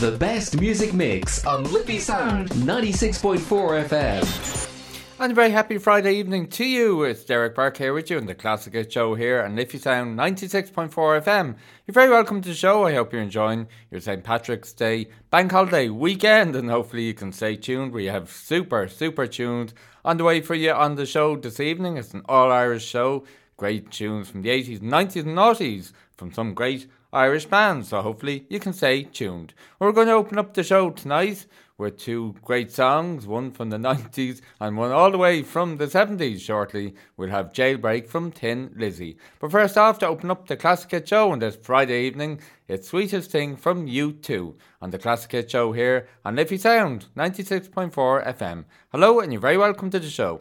The best music mix on Liffey Sound 96.4 FM. And a very happy Friday evening to you. It's Derek Burke here with you in the Classic Show here on Liffey Sound 96.4 FM. You're very welcome to the show. I hope you're enjoying your St. Patrick's Day bank holiday weekend and hopefully you can stay tuned. We have super, super tunes on the way for you on the show this evening. It's an all Irish show. Great tunes from the 80s, 90s, and 90s from some great Irish bands. So hopefully you can stay tuned. We're going to open up the show tonight with two great songs, one from the 90s and one all the way from the 70s. Shortly, we'll have Jailbreak from Thin Lizzy. But first off, to open up the Classic Hit Show on this Friday evening, it's Sweetest Thing from U2 on the Classic Hit Show here on Liffey Sound 96.4 FM. Hello, and you're very welcome to the show.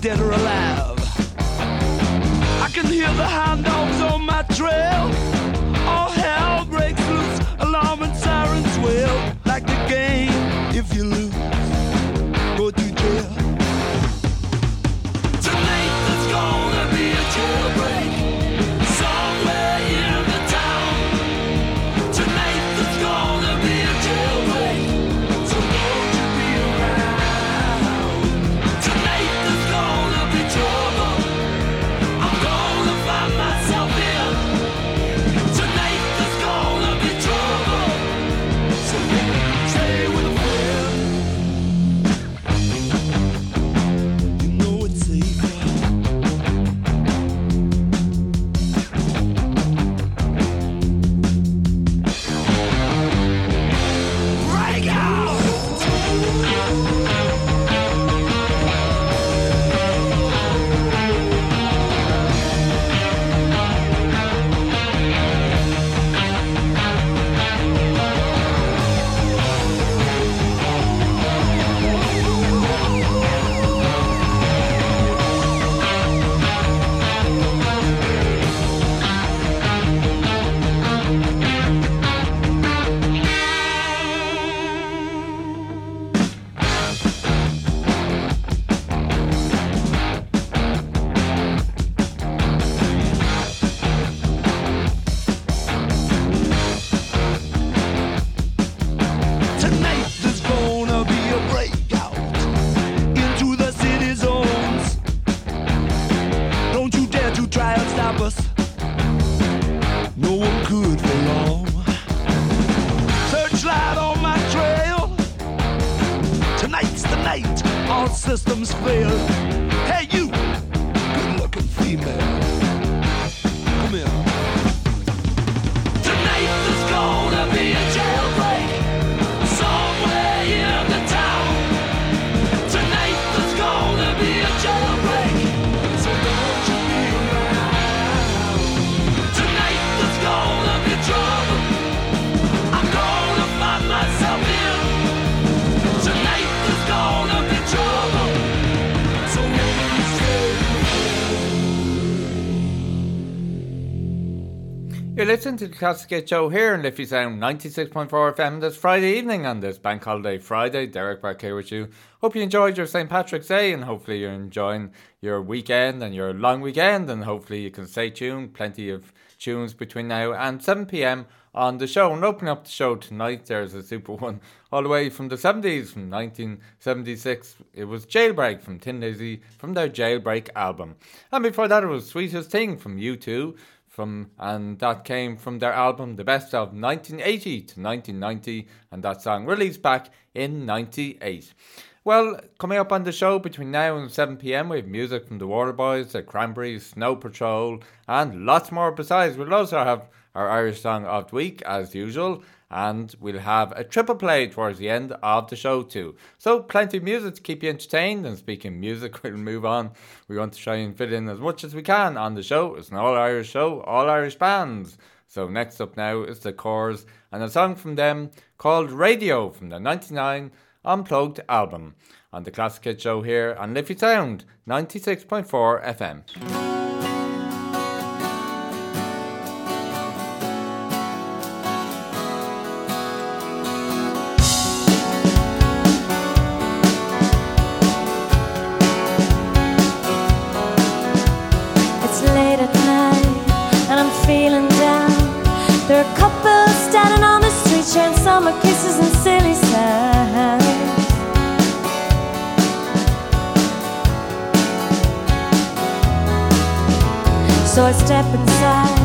Dead or listening to the Classic Hit Show here on Liffey Sound 96.4 FM this Friday evening on this Bank Holiday Friday. Derek back here with you. Hope you enjoyed your St. Patrick's Day and hopefully you're enjoying your weekend and your long weekend and hopefully you can stay tuned. Plenty of tunes between now and 7pm on the show. And opening up the show tonight, there's a super one all the way from the 70s, from 1976. It was Jailbreak from Thin Lizzy from their Jailbreak album. And before that, it was Sweetest Thing from U2 from and that came from their album The Best of 1980 to 1990 and that song released back in 98. Well, coming up on the show between now and 7pm we have music from the Waterboys, the Cranberries, Snow Patrol and lots more besides. We'll also have our Irish song of the week as usual and we'll have a triple play towards the end of the show too. So plenty of music to keep you entertained. And speaking music, we'll move on. We want to try and fit in as much as we can on the show. It's an all Irish show, all Irish bands. So next up now is the Corrs and a song from them called Radio from the 99 Unplugged album on the Classic Hit Show here on Liffey Sound 96.4 FM. So I step inside,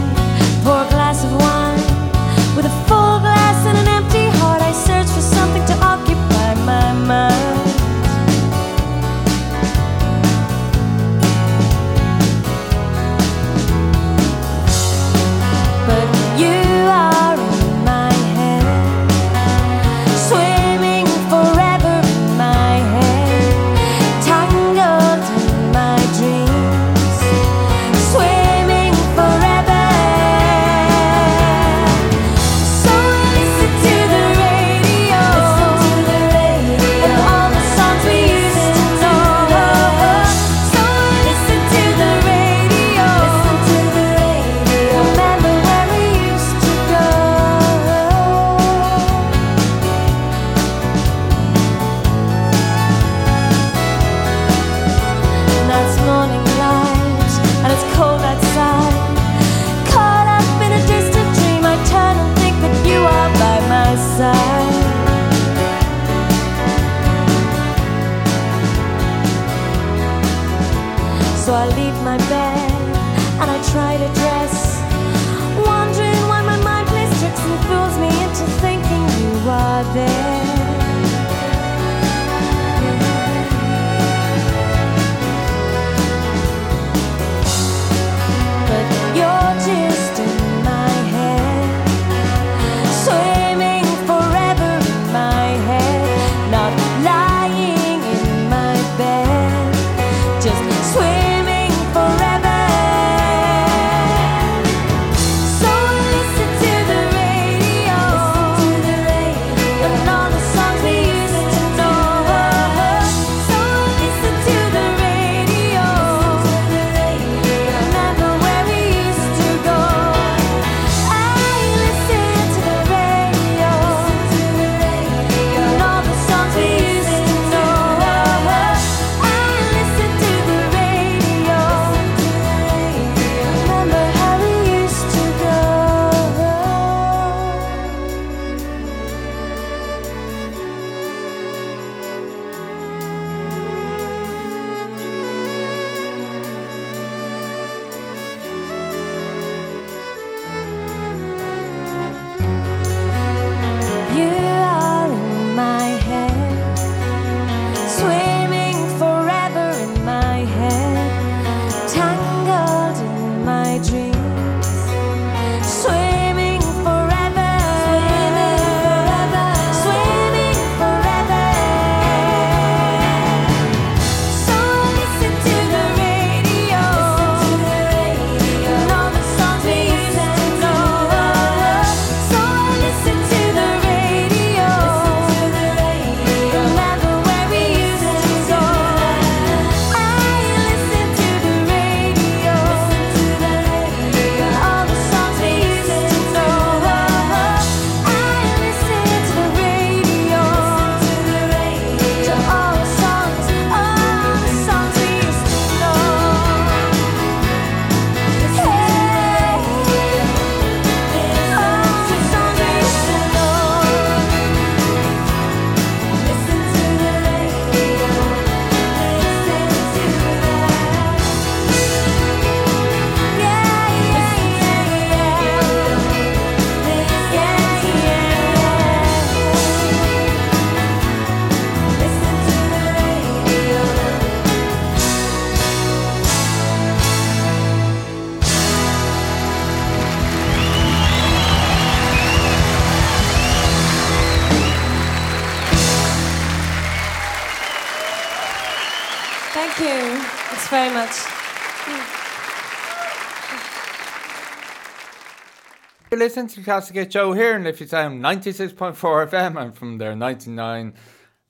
You're listening to Classic Show here, and if you sound 96.4 FM and from their 99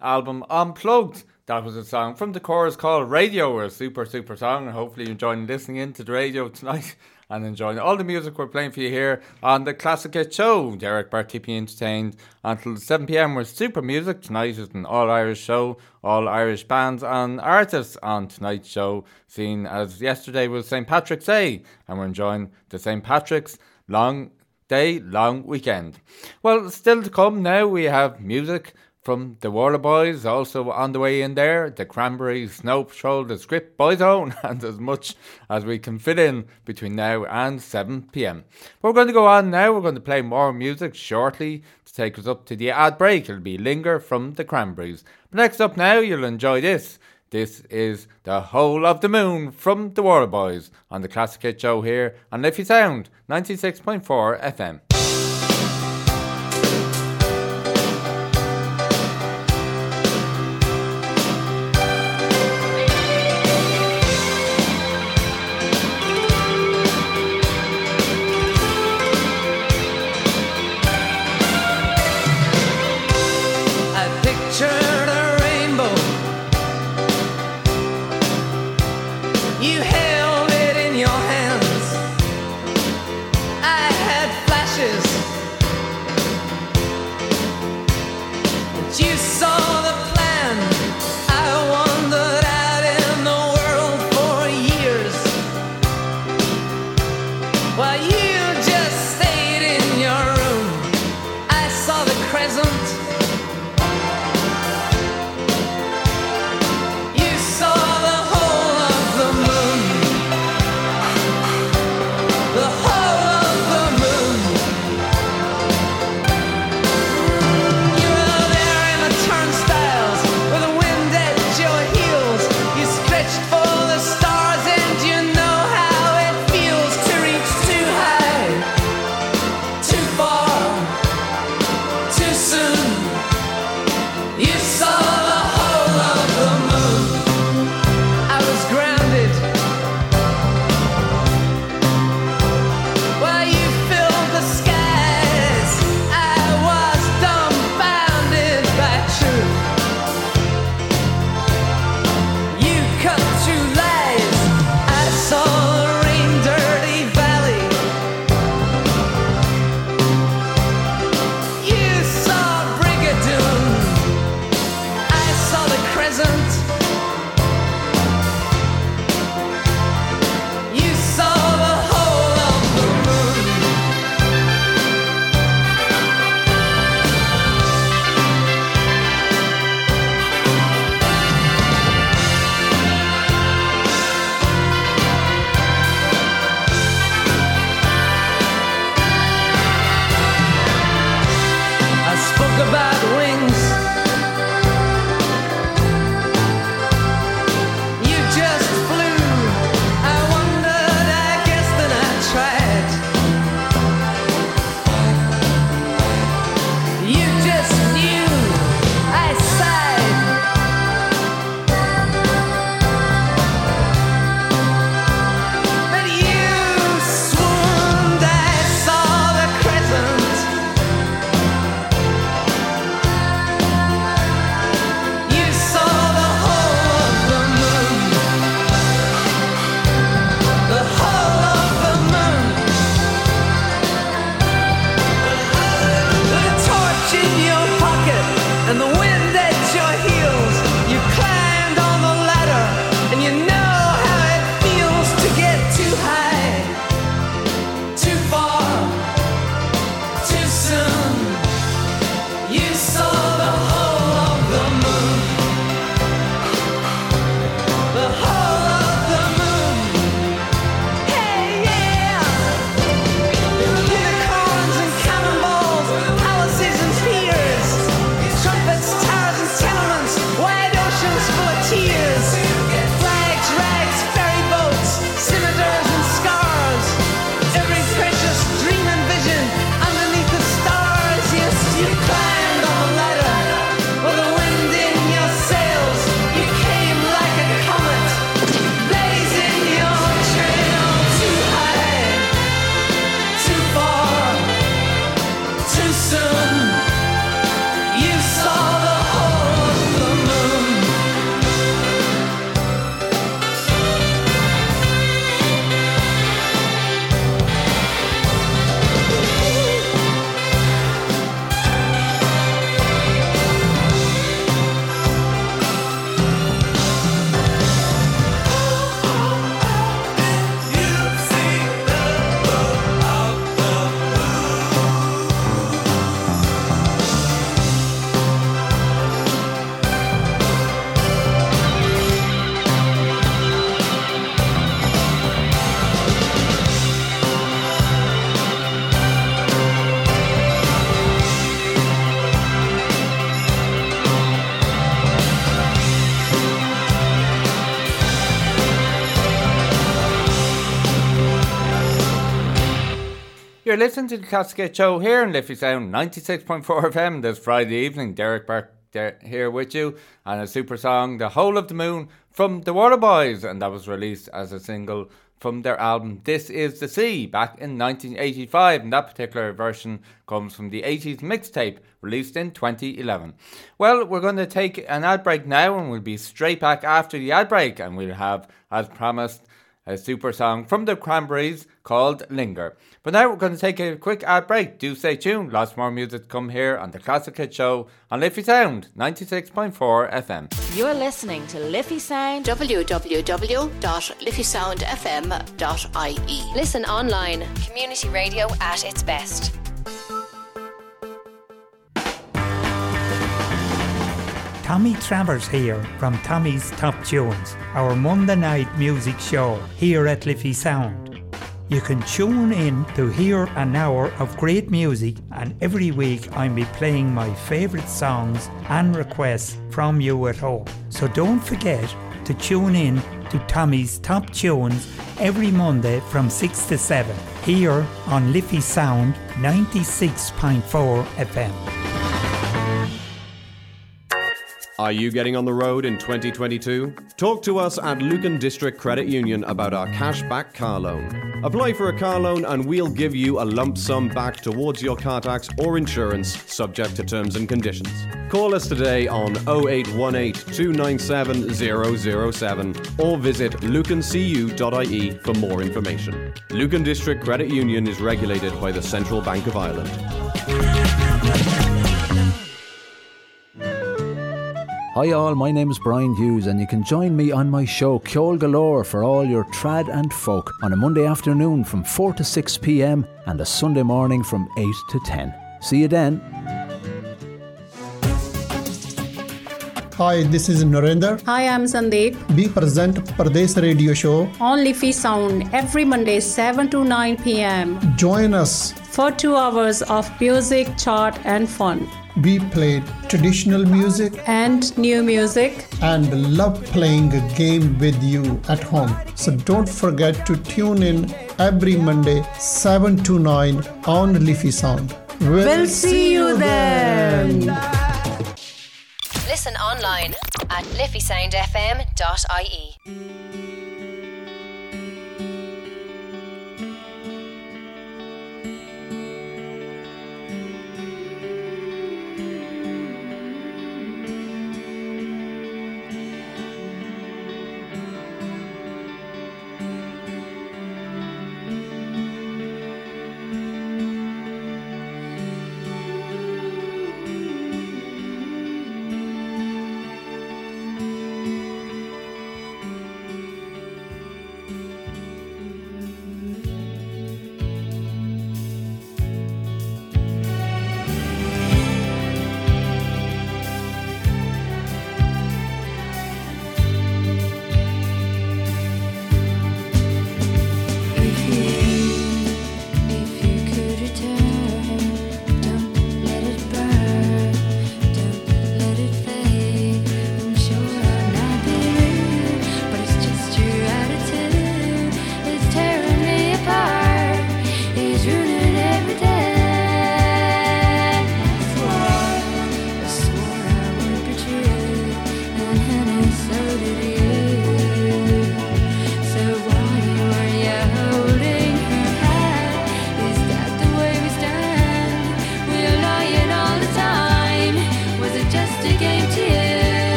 album Unplugged, that was a song from the Corrs called Radio, a super, super song. And hopefully, you're enjoying listening into the radio tonight and enjoying all the music we're playing for you here on the Classic Hit Show. Derek Burke keeping you entertained until 7 pm with super music. Tonight is an all Irish show, all Irish bands and artists on tonight's show, seen as yesterday was St. Patrick's Day, and we're enjoying the St. Patrick's long day, long weekend. Well, still to come now, we have music from the Waterboys, also on the way in there, the Cranberries, Snow Patrol, the Script Boyzone, and as much as we can fit in between now and 7 pm. We're going to go on now, we're going to play more music shortly to take us up to the ad break. It'll be Linger from the Cranberries. But next up now, you'll enjoy this. This is The Whole of the Moon from the Waterboys on the Classic Hit Show here on Liffey Sound 96.4 FM. Listening to the Classic Show here in Liffey Sound 96.4 FM this Friday evening. Derek Burke there, here with you and a super song, The Whole of the Moon from the Waterboys, and that was released as a single from their album This Is the Sea back in 1985, and that particular version comes from the 80s mixtape released in 2011. Well, we're going to take an ad break now, and we'll be straight back after the ad break, and we'll have, as promised, a super song from the Cranberries called Linger. But now we're going to take a quick ad break. Do stay tuned. Lots more music to come here on the Classic Hit Show on Liffey Sound 96.4 FM. You're listening to Liffey Sound. www.liffeysoundfm.ie. Listen online. Community radio at its best. Tommy Travers here from Tommy's Top Tunes, our Monday night music show here at Liffey Sound. You can tune in to hear an hour of great music, and every week I'll be playing my favourite songs and requests from you at home. So don't forget to tune in to Tommy's Top Tunes every Monday from 6 to 7 here on Liffey Sound 96.4 FM. Are you getting on the road in 2022? Talk to us at Lucan District Credit Union about our cashback car loan. Apply for a car loan and we'll give you a lump sum back towards your car tax or insurance, subject to terms and conditions. Call us today on 0818 297 007 or visit lucancu.ie for more information. Lucan District Credit Union is regulated by the Central Bank of Ireland. Hi all, my name is Brian Hughes and you can join me on my show Ceol Galore for all your trad and folk on a Monday afternoon from 4 to 6 pm and a Sunday morning from 8 to 10. See you then. Hi, this is Narendra. Hi, I'm Sandeep We present Pradesh Radio Show. on Liffey Sound every Monday 7 to 9 pm Join us. for 2 hours of music, chart and fun We play traditional music and new music. and love playing a game with you at home. So don't forget to tune in every Monday 7 to 9 on Liffey Sound. We'll see you then. Listen online at liffeysoundfm.ie.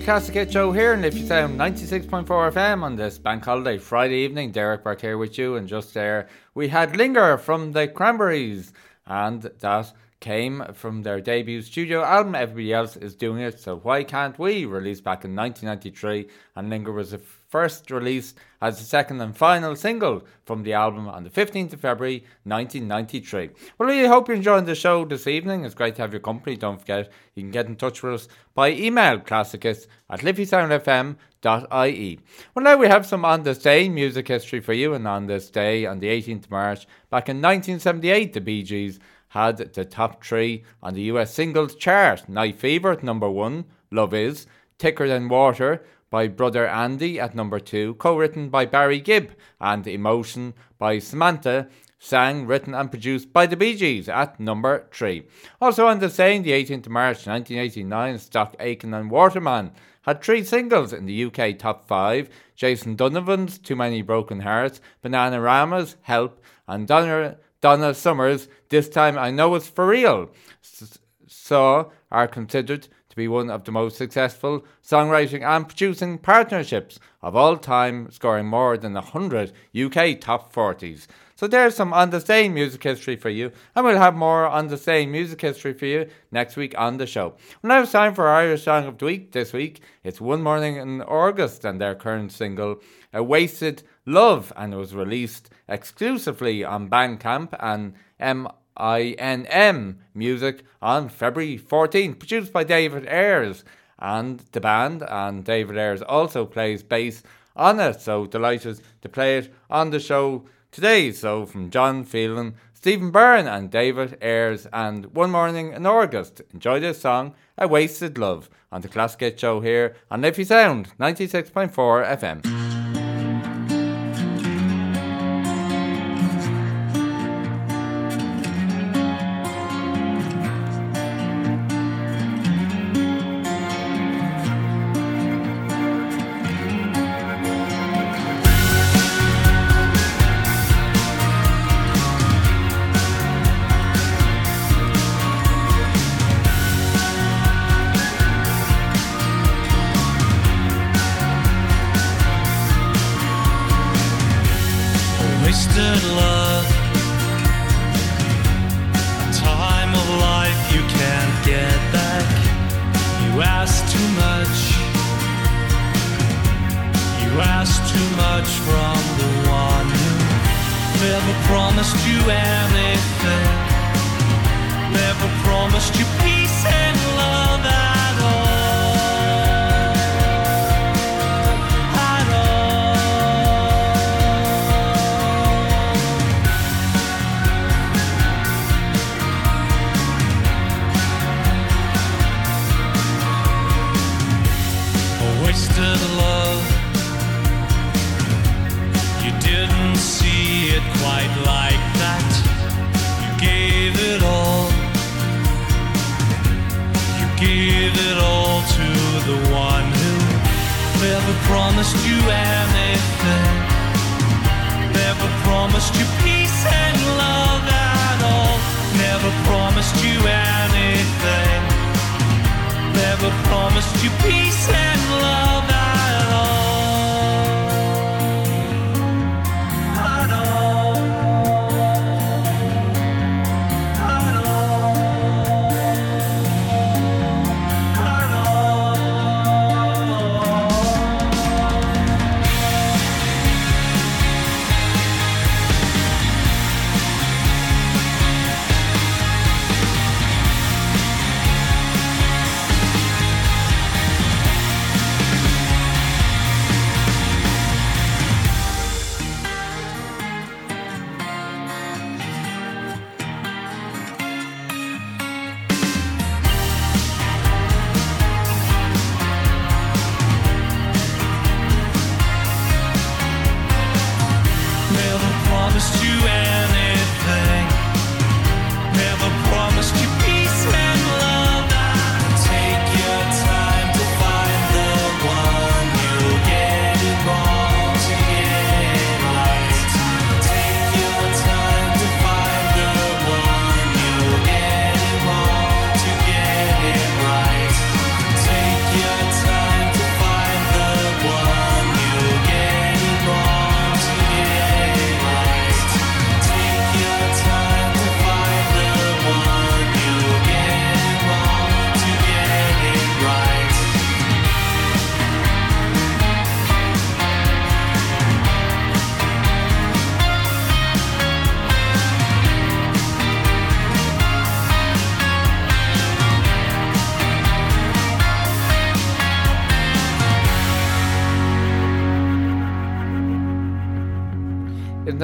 to the Hit Show here, and if you sound 96.4 FM on this bank holiday Friday evening, Derek back here with you, and just there we had Linger from the Cranberries, and that came from their debut studio album. Everybody else is doing it, so why can't we? Released back in 1993, and Linger was the first released as the second and final single from the album on the 15th of February 1993. Well, we hope you're enjoying the show this evening. It's great to have your company. Don't forget, you can get in touch with us by email, classicus at liffeysoundfm.ie. Well, now we have some on this day music history for you, and on this day, on the 18th of March, back in 1978, the Bee Gees had the top three on the US singles chart. Night Fever at number one, Love Is, Thicker Than Water by Brother Andy at number two, co written by Barry Gibb, and Emotion by Samantha, sang, written, and produced by the Bee Gees at number three. Also on the same, the 18th of March 1989, Stock Aitken and Waterman had three singles in the UK top five Jason Donovan's Too Many Broken Hearts, Bananarama's Help, and Donna, Donna Summers' This Time I Know It's For Real. S- so are considered to be one of the most successful songwriting and producing partnerships of all time, scoring more than 100 UK top 40s. So there's some on the same music history for you, and we'll have more on the same music history for you next week on the show. Well, now it's time for Irish Song of the Week this week. It's One Morning in August and their current single, A Wasted Love, and it was released exclusively on Bandcamp and M. INM music on February 14th, produced by David Ayres and the band. And David Ayres also plays bass on it, so delighted to play it on the show today. So, from John Phelan, Stephen Byrne, and David Ayres, and One Morning in August. Enjoy this song, A Wasted Love, on the Classic Show here on Liffey Sound 96.4 FM. Promised you peace and love at all. Never promised you anything. Never promised you peace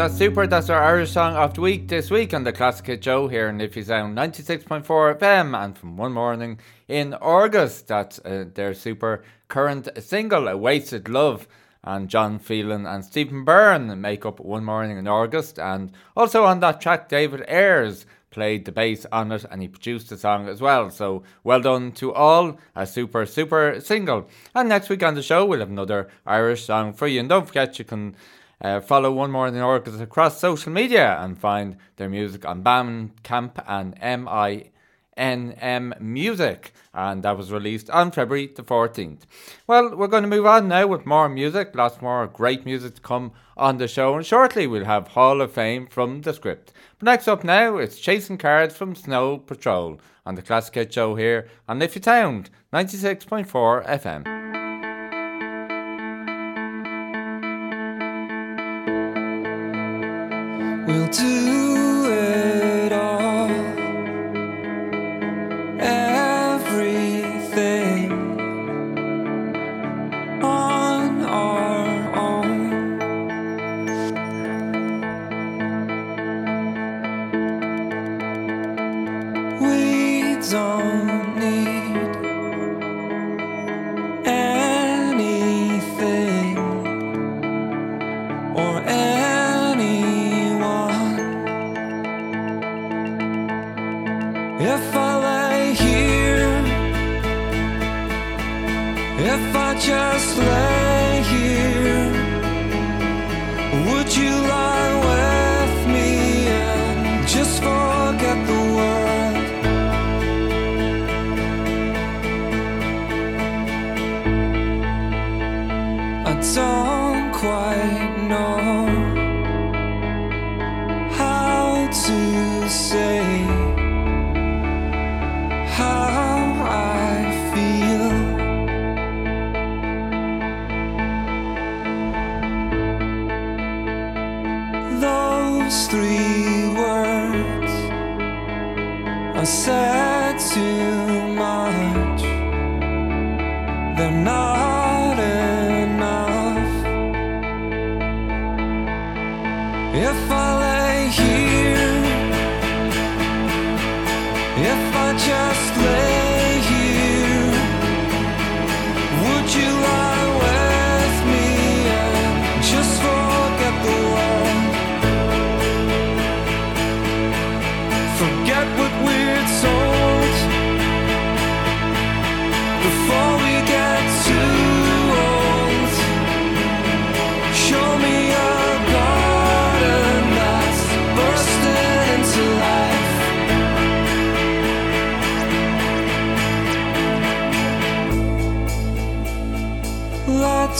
That's super. That's our Irish song of the week this week on the Classic Hit Show here in Liffey Sound 96.4 FM and from one morning in August. That's uh, their super current single, A Wasted Love. And John Phelan and Stephen Byrne make up One Morning in August. And also on that track, David Ayres played the bass on it and he produced the song as well. So well done to all. A super, super single. And next week on the show, we'll have another Irish song for you. And don't forget, you can uh, follow One Morning in August across social media and find their music on Bandcamp and MINM Music. And that was released on February the 14th. Well, we're going to move on now with more music. Lots more great music to come on the show. And shortly we'll have Hall of Fame from the script. But next up now, it's Chasing Cars from Snow Patrol on the Classic Show here on Liffey Sound 96.4 FM. We'll do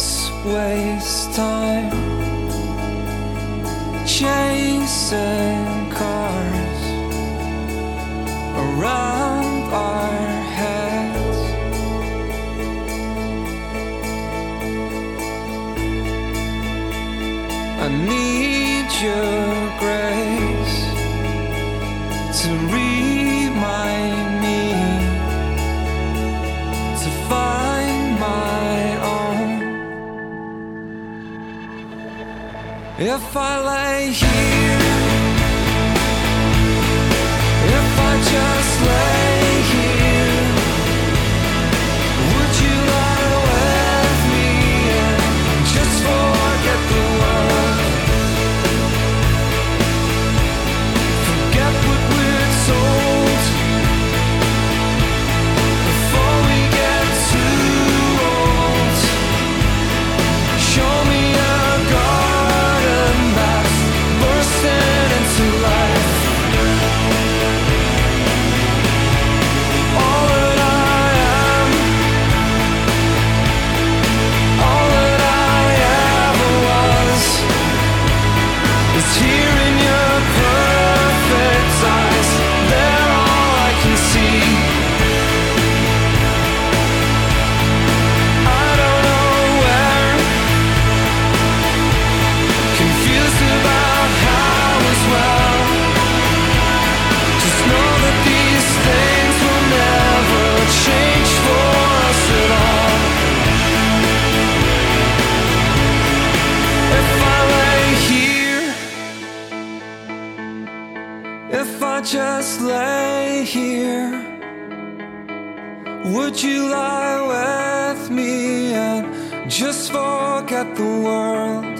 Let's waste time chasing cars around If I lay here, if I just just lay here? Would you lie with me and just forget the world?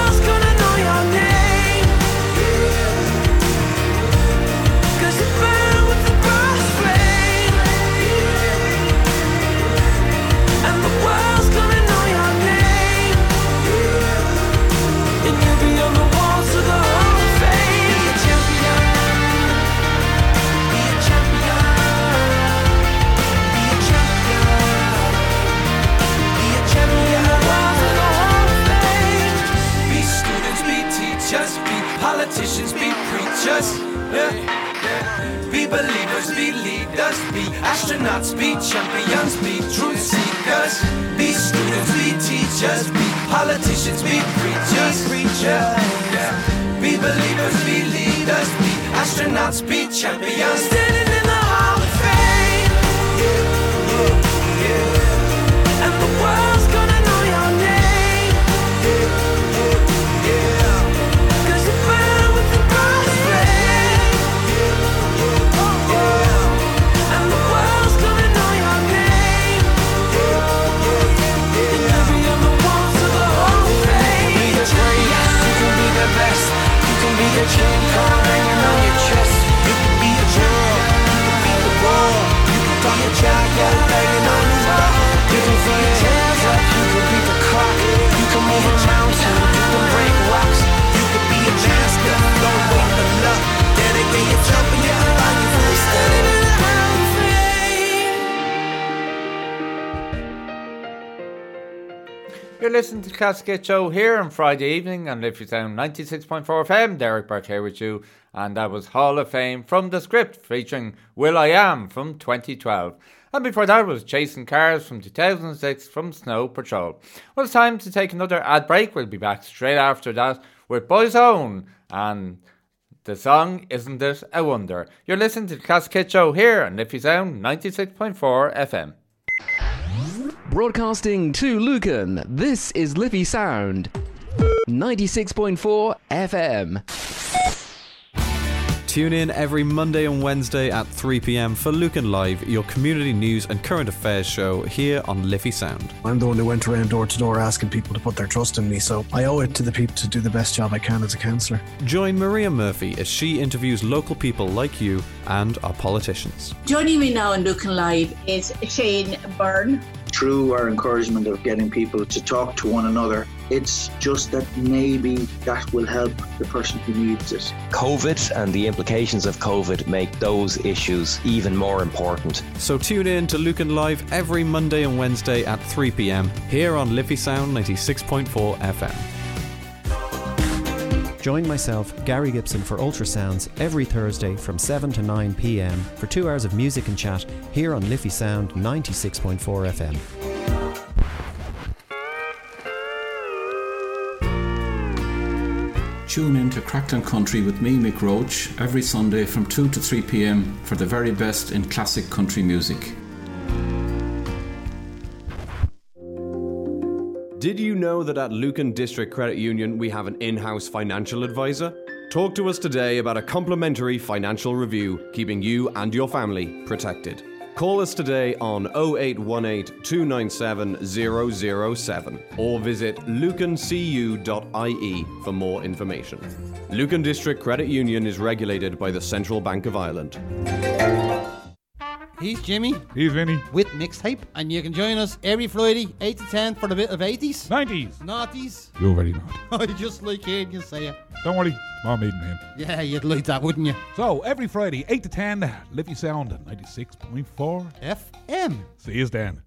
Hit Show here on Friday evening and on Liffey Sound 96.4 FM. Derek Burke here with you, and that was Hall of Fame from the script featuring will.i.am from 2012. And before that was Chasing Cars from 2006 from Snow Patrol. Well, it's time to take another ad break. We'll be back straight after that with Boyzone and the song Isn't It a Wonder? You're listening to the Hit Show here on Liffey Sound 96.4 FM. Broadcasting to Lucan, this is Liffey Sound 96.4 FM. Tune in every Monday and Wednesday at 3 pm for Lucan Live, your community news and current affairs show here on Liffey Sound. I'm the one who went around door to door asking people to put their trust in me, so I owe it to the people to do the best job I can as a councillor. Join Maria Murphy as she interviews local people like you and our politicians. Joining me now in Lucan Live is Shane Byrne. Through our encouragement of getting people to talk to one another, it's just that maybe that will help the person who needs it. COVID and the implications of COVID make those issues even more important. So tune in to Lucan Live every Monday and Wednesday at 3 pm here on Liffey Sound 96.4 FM. Join myself, Gary Gibson, for Ultrasounds every Thursday from 7 to 9 pm for two hours of music and chat here on Liffey Sound 96.4 FM. Tune in to Crackdown Country with me, Mick Roach, every Sunday from 2 to 3 pm for the very best in classic country music. Did you know that at Lucan District Credit Union we have an in house financial advisor? Talk to us today about a complimentary financial review, keeping you and your family protected. Call us today on 0818 297 007 or visit lucancu.ie for more information. Lucan District Credit Union is regulated by the Central Bank of Ireland. He's Jimmy. He's Vinny. With Mixtape. And you can join us every Friday, 8 to 10, for a bit of 80s. 90s. Noughties. You're very naughty. I just like hearing you say it. Don't worry, my maiden name. Yeah, you'd like that, wouldn't you? So, every Friday, 8 to 10, Liffey Sound, 96.4 FM. See you then.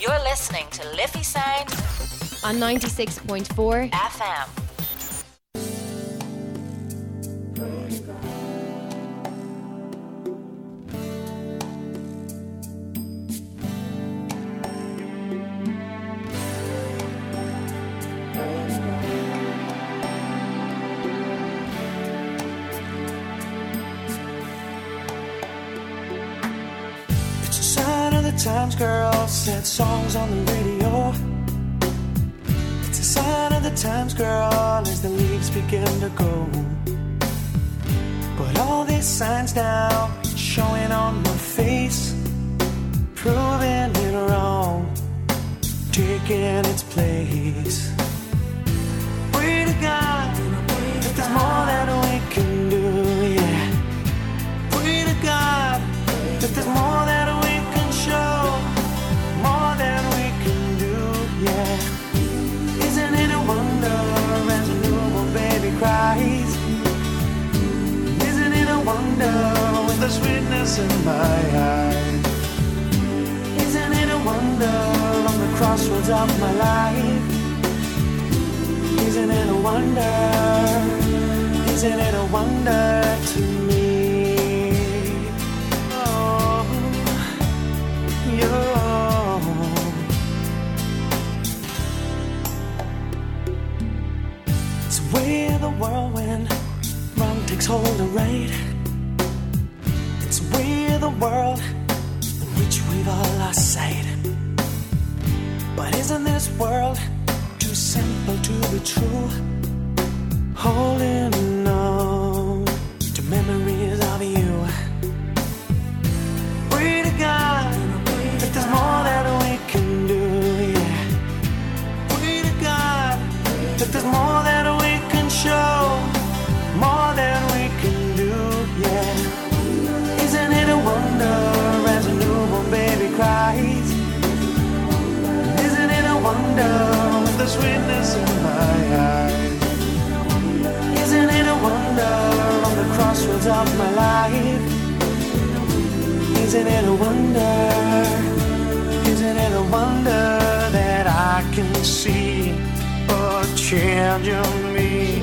You're listening to Liffey Sound on 96.4 FM. Times, girl. Sad songs on the radio. It's a sign of the times, girl, as the leaves begin to go. But all these signs now showing on my face, proving it wrong, taking its place. Pray to God that there's more that we can do, yeah. Pray to God that there's more the sweetness in my eyes? Isn't it a wonder on the crossroads of my life? Isn't it a wonder? Isn't it a wonder to me? Oh, you. It's where the whirlwind run takes hold of rain. World in which we've all lost sight. But isn't this world too simple to be true? Holding sweetness in my eyes? Isn't it a wonder on the crossroads of my life? Isn't it a wonder? Isn't it a wonder that I can see a change in me?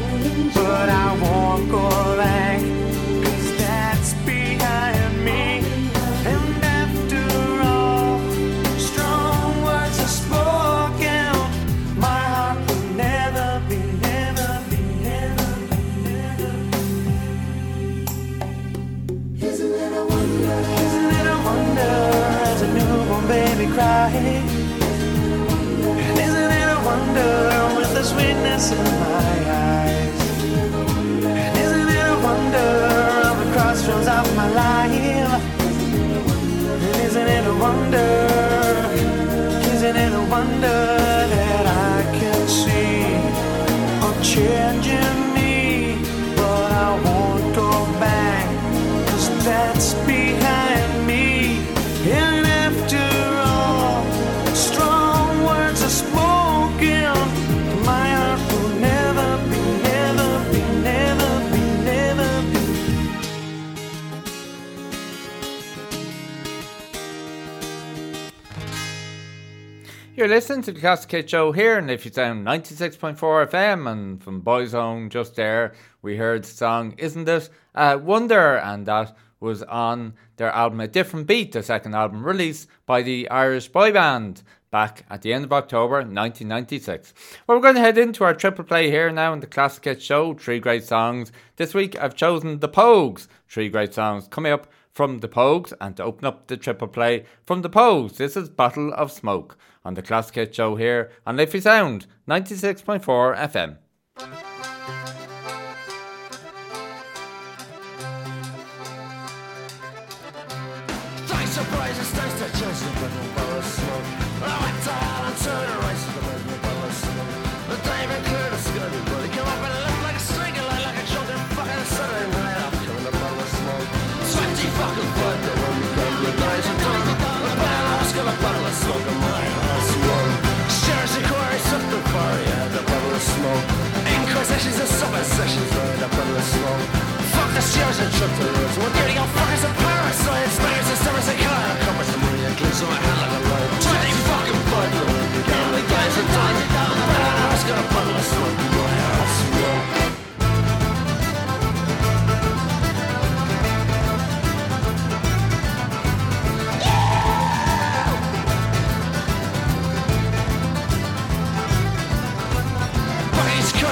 But I won't go back, wonder with the sweetness in my eyes? Isn't it a wonder on the crossroads of my life? Isn't it a wonder? Isn't it a wonder that I can see a change You're listening to the Classic Hit Show here, and Liffey Sound 96.4 FM, and from Boyzone just there, we heard the song Isn't It a Wonder, and that was on their album A Different Beat, the second album released by the Irish boy band back at the end of October 1996. Well, we're going to head into our triple play here now in the Classic Hit Show. Three great songs. This week I've chosen The Pogues. Three great songs coming up from The Pogues and to open up the triple play from The Pogues. This is Bottle of Smoke on the Classic Hit Show here on Liffey Sound 96.4 FM. Thanks surprises, thanks to bottle you, the bubble of smoke. Inquisitions and suppositions, the bottle of smoke. Fuck the sheriffs and truck the roads. We're getting our fuckers and parasites. Spirits and stars and killer. Compass the money and glimpse on my hand like a light. Twenty fucking blood. Gambling guys and done. Bad ass got a bottle of smoke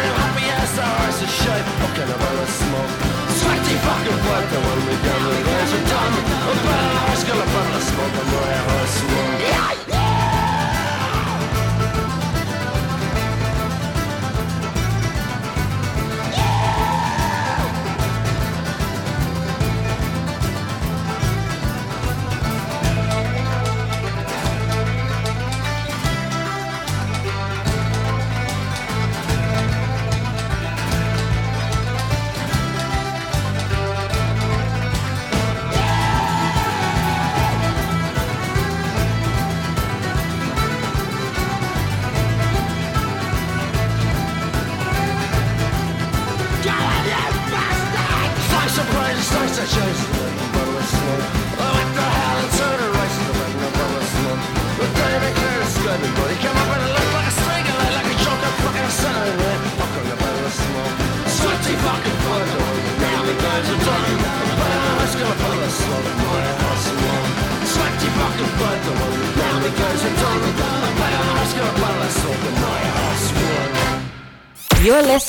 I'm happy as the horse is shite. Fucking a bottle of smoke. Sweaty fucking blood, the one we got me guys are done. The bad ass got a bottle of smoke and my smoke. Yeah, yeah.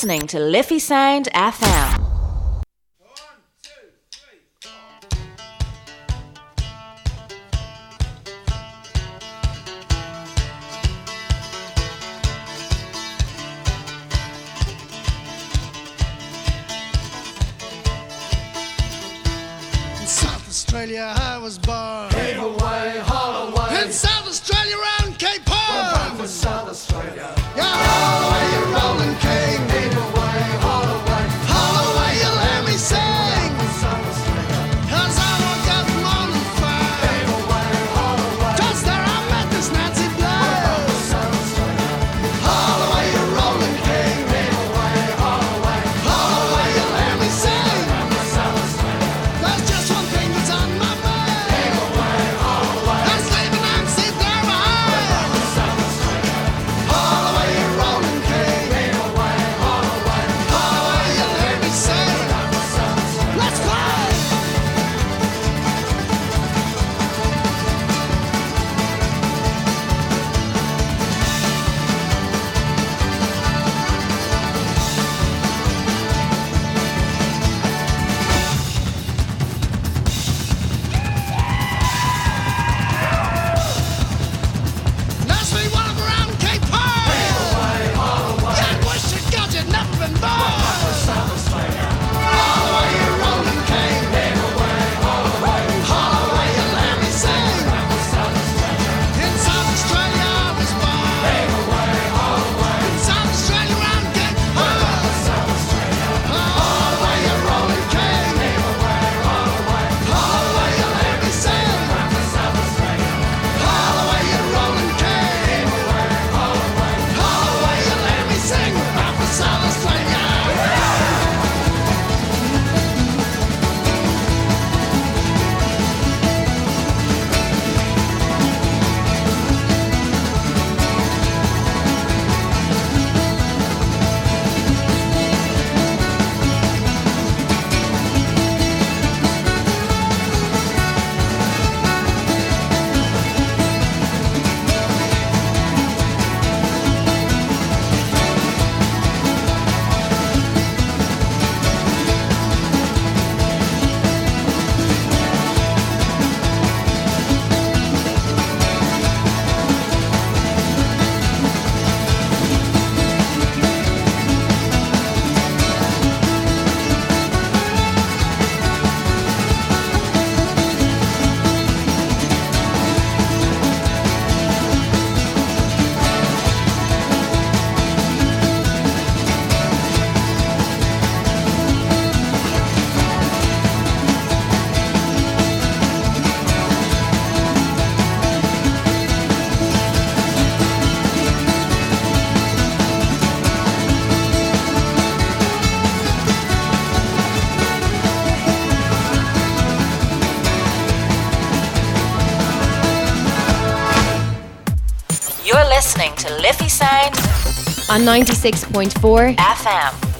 Listening to Liffey Sound FM. Australia, I was born. On 96.4 FM.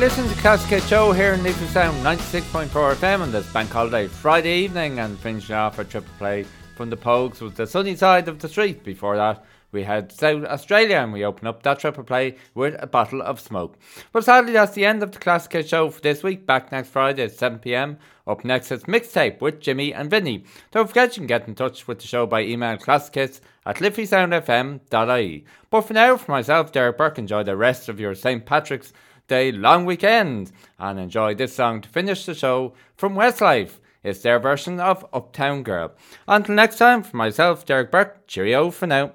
Listening to Cascade Show here in Liffey Sound 96.4 FM on this bank holiday Friday evening and finishing off our triple play from the Pogues with the sunny side of the street. Before that, we had South Australia and we open up that triple play with a bottle of smoke. But sadly, that's the end of the Classic Show for this week. Back next Friday at 7pm. Up next is Mixtape with Jimmy and Vinny. Don't forget you can get in touch with the show by email classics at liffeysoundfm.ie. But for now, for myself, Derek Burke, enjoy the rest of your St. Patrick's Day long weekend and enjoy this song to finish the show from Westlife. It's their version of Uptown Girl. Until next time, for myself, Derek Burke, cheerio for now.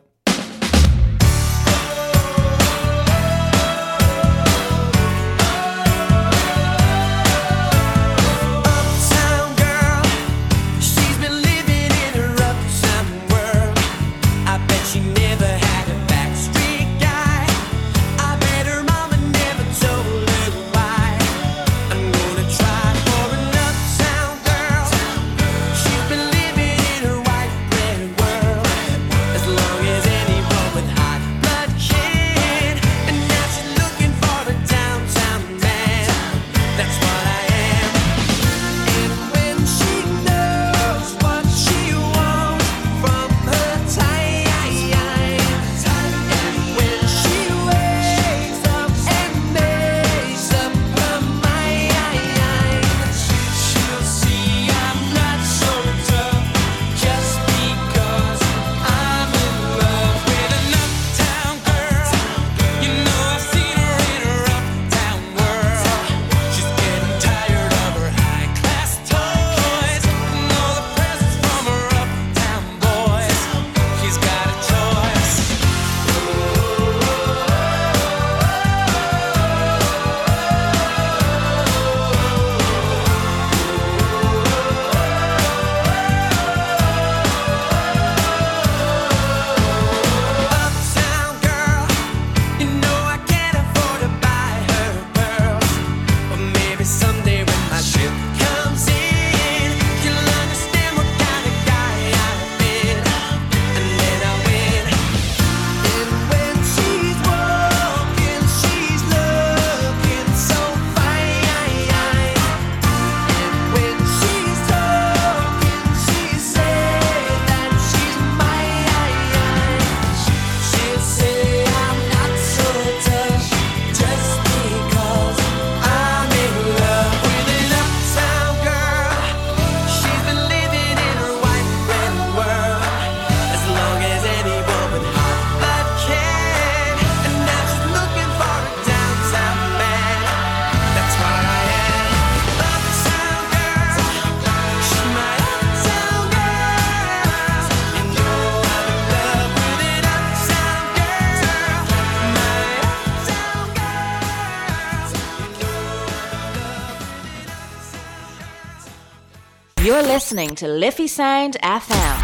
You're listening to Liffey Sound FM.